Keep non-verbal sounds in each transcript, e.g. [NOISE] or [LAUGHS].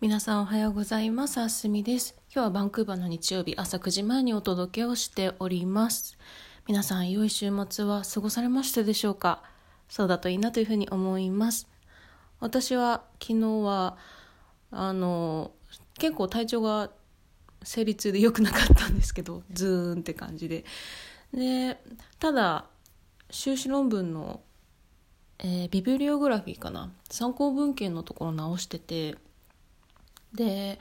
皆さんおはようございます。あすみです。今日はバンクーバーの日曜日朝9時前にお届けをしております。皆さん良い週末は過ごされましたでしょうか？そうだといいなというふうに思います。私は昨日は、あの、結構体調が生理痛で良くなかったんですけど、ズーンって感じで。で、ただ、修士論文の、えービブリオグラフィーかな？参考文献のところ直してて、で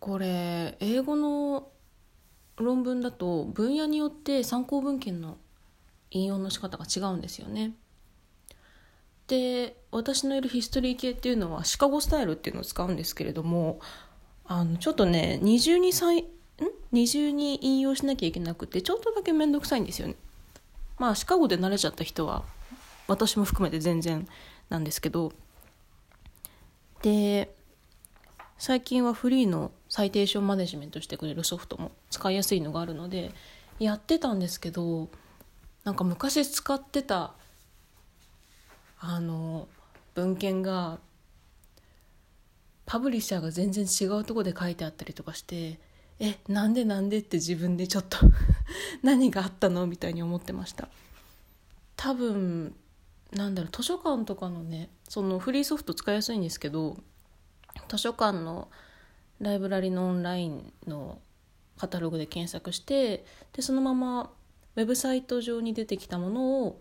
これ英語の論文だと分野によって参考文献の引用の仕方が違うんですよね。で私のいるヒストリー系っていうのはシカゴスタイルっていうのを使うんですけれどもあのちょっとね二重にさいん？二重に引用しなきゃいけなくてちょっとだけ面倒くさいんですよね。まあシカゴで慣れちゃった人は私も含めて全然なんですけどで最近はフリーのサイテーションマネジメントしてくれるソフトも使いやすいのがあるのでやってたんですけどなんか昔使ってたあの文献がパブリッシャーが全然違うとこで書いてあったりとかしてえなんでなんでって自分でちょっと [LAUGHS] 何があったのみたいに思ってました。多分なんだろう図書館とかのねそのフリーソフト使いやすいんですけど図書館のライブラリのオンラインのカタログで検索してでそのままウェブサイト上に出てきたものを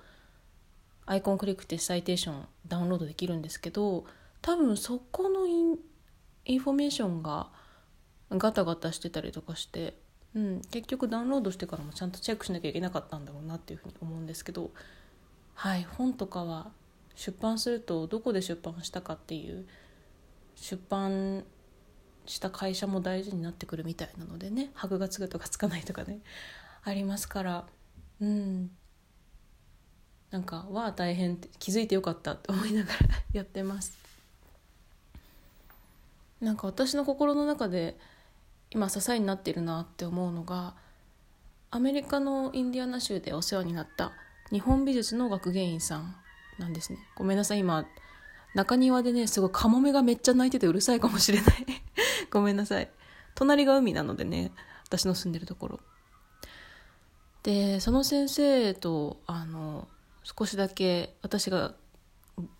アイコンクリックしてサイテーションダウンロードできるんですけど多分そこのインインフォメーションがガタガタしてたりとかして、うん、結局ダウンロードしてからもちゃんとチェックしなきゃいけなかったんだろうなっていうふうに思うんですけどはい本とかは出版するとどこで出版したかっていう出版した会社も大事になってくるみたいなのでね箔がつくとかつかないとかね [LAUGHS] ありますから。うん。なんかは大変って気づいてよかったと思いながら [LAUGHS] やってます。なんか私の心の中で今支えになってるなって思うのがアメリカのインディアナ州でお世話になった日本美術の学芸員さんなんですね。ごめんなさい今中庭でねすごいカモメがめっちゃ鳴いててうるさいかもしれない。[LAUGHS] ごめんなさい。隣が海なのでね私の住んでるところ。でその先生とあの少しだけ私が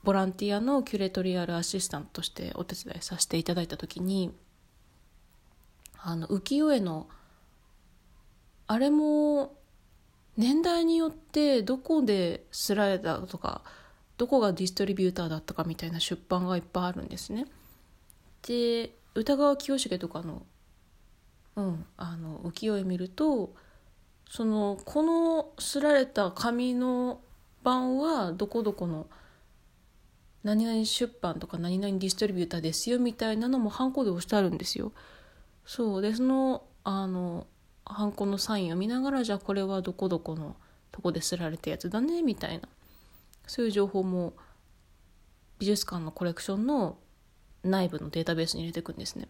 ボランティアのキュレトリアルアシスタントとしてお手伝いさせていただいた時にあの浮世絵のあれも年代によってどこで刷られたとかどこがディストリビューターだったかみたいな出版がいっぱいあるんですね。で歌川清重とかの,、うん、あの浮世絵見るとそのこの刷られた紙の版はどこどこの何々出版とか何々ディストリビューターですよみたいなのもハンコで押してあるんですよ。そうでそのあのハンコのサインを見ながらじゃあこれはどこどこのとこで刷られたやつだねみたいなそういう情報も美術館のコレクションの内部のデータベースに入れていくんですね。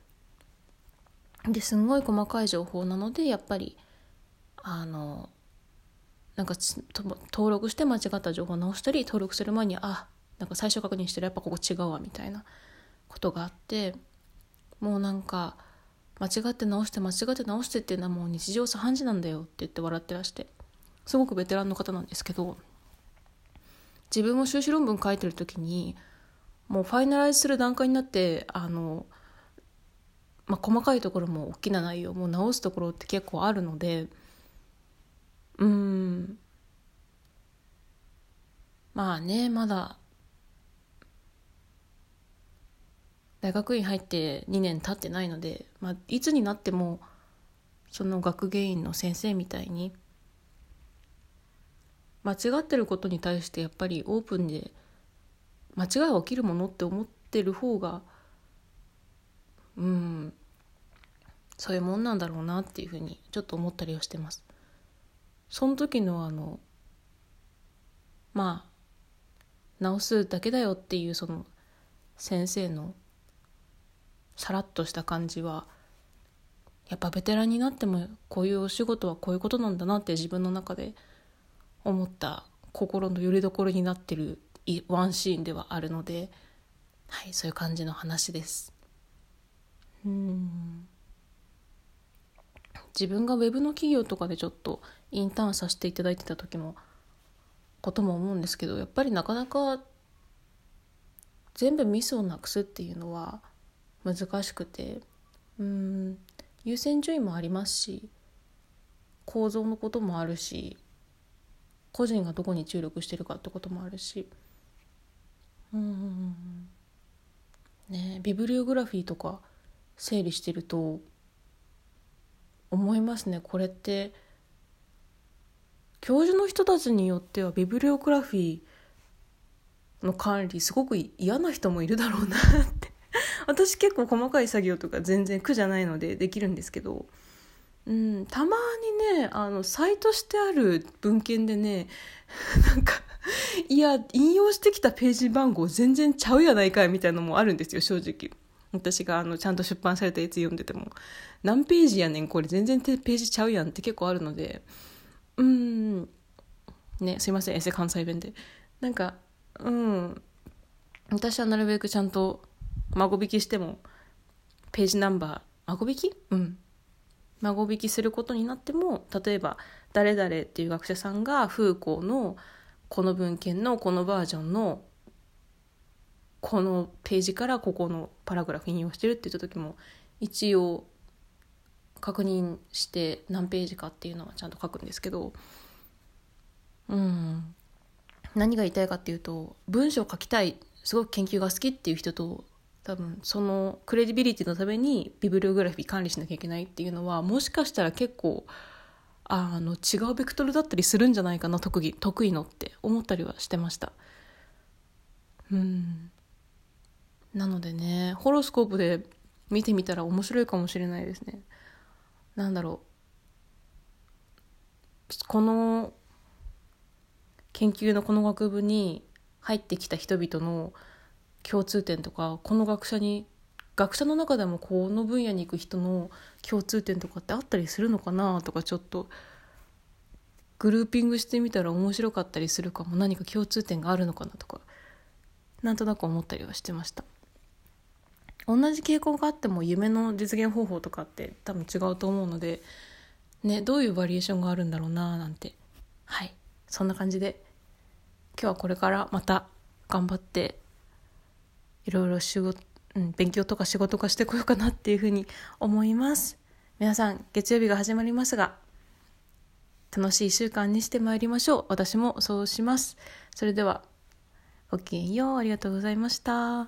ですんごい細かい情報なのでやっぱりあのなんか登録して間違った情報を直したり登録する前にあなんか最初確認してるやっぱここ違うわみたいなことがあってもうなんか間違って直して間違って直してっていうのはもう日常茶飯事なんだよって言って笑ってらしてすごくベテランの方なんですけど自分も修士論文書いてる時にもうファイナライズする段階になってあの、まあ、細かいところも大きな内容も直すところって結構あるのでうん。まあねまだ大学院入って2年経ってないので、まあ、いつになってもその学芸員の先生みたいに間違ってることに対してやっぱりオープンで間違いは起きるものって思ってる方がうんそういうもんなんだろうなっていうふうにちょっと思ったりはしてます。その時のあのまあ直すだけだよっていうその先生のさらっとした感じはやっぱベテランになってもこういうお仕事はこういうことなんだなって自分の中で思った心の拠り所になってるワンシーンではあるのではいそういう感じの話です。うん。自分がウェブの企業とかでちょっとインターンさせていただいてた時のことも思うんですけどやっぱりなかなか全部ミスをなくすっていうのは難しくてうん。優先順位もありますし構造のこともあるし個人がどこに注力してるかってこともあるし。うんねビブリオグラフィーとか整理してると思いますね。これって教授の人たちによってはビブリオグラフィーの管理すごく嫌な人もいるだろうなって。私結構細かい作業とか全然苦じゃないのでできるんですけど、うん、たまにねあのサイトしてある文献でね [LAUGHS] なんかいや引用してきたページ番号全然ちゃうやないかいみたいなのもあるんですよ正直。私があのちゃんと出版されたやつ読んでても。何ページやねんこれ全然ページちゃうやんって結構あるので。うんねすいませんエセ関西弁で。なんかうん。私はなるべくちゃんと孫引きしてもページナンバー孫引き？うん。孫引きすることになっても例えば誰々っていう学者さんがフーコーのこの文献のこのバージョンのこのページからここのパラグラフ引用してるって言った時も一応確認して何ページかっていうのはちゃんと書くんですけどうん。何が言いたいかっていうと文章を書きたいすごく研究が好きっていう人と多分そのクレディビリティのためにビブリオグラフィー管理しなきゃいけないっていうのはもしかしたら結構あの違うベクトルだったりするんじゃないかな特技得意のって思ったりはしてました。うん。なのでねホロスコープで見てみたら面白いかもしれないですね。なんだろう。この研究のこの学部に入ってきた人々の共通点とかこの学者に学者の中でもこの分野に行く人の共通点とかってあったりするのかなとかちょっとグルーピングしてみたら面白かったりするかも何か共通点があるのかなとかなんとなく思ったりはしてました。同じ傾向があっても夢の実現方法とかって多分違うと思うのでねどういうバリエーションがあるんだろうななんて。はい。そんな感じで今日はこれからまた頑張っていろいろ仕事、うん、勉強とか仕事化してこようかなっていうふうに思います。皆さん月曜日が始まりますが楽しい1週間にしてまいりましょう。私もそうします。それではごきげんよう。ありがとうございました。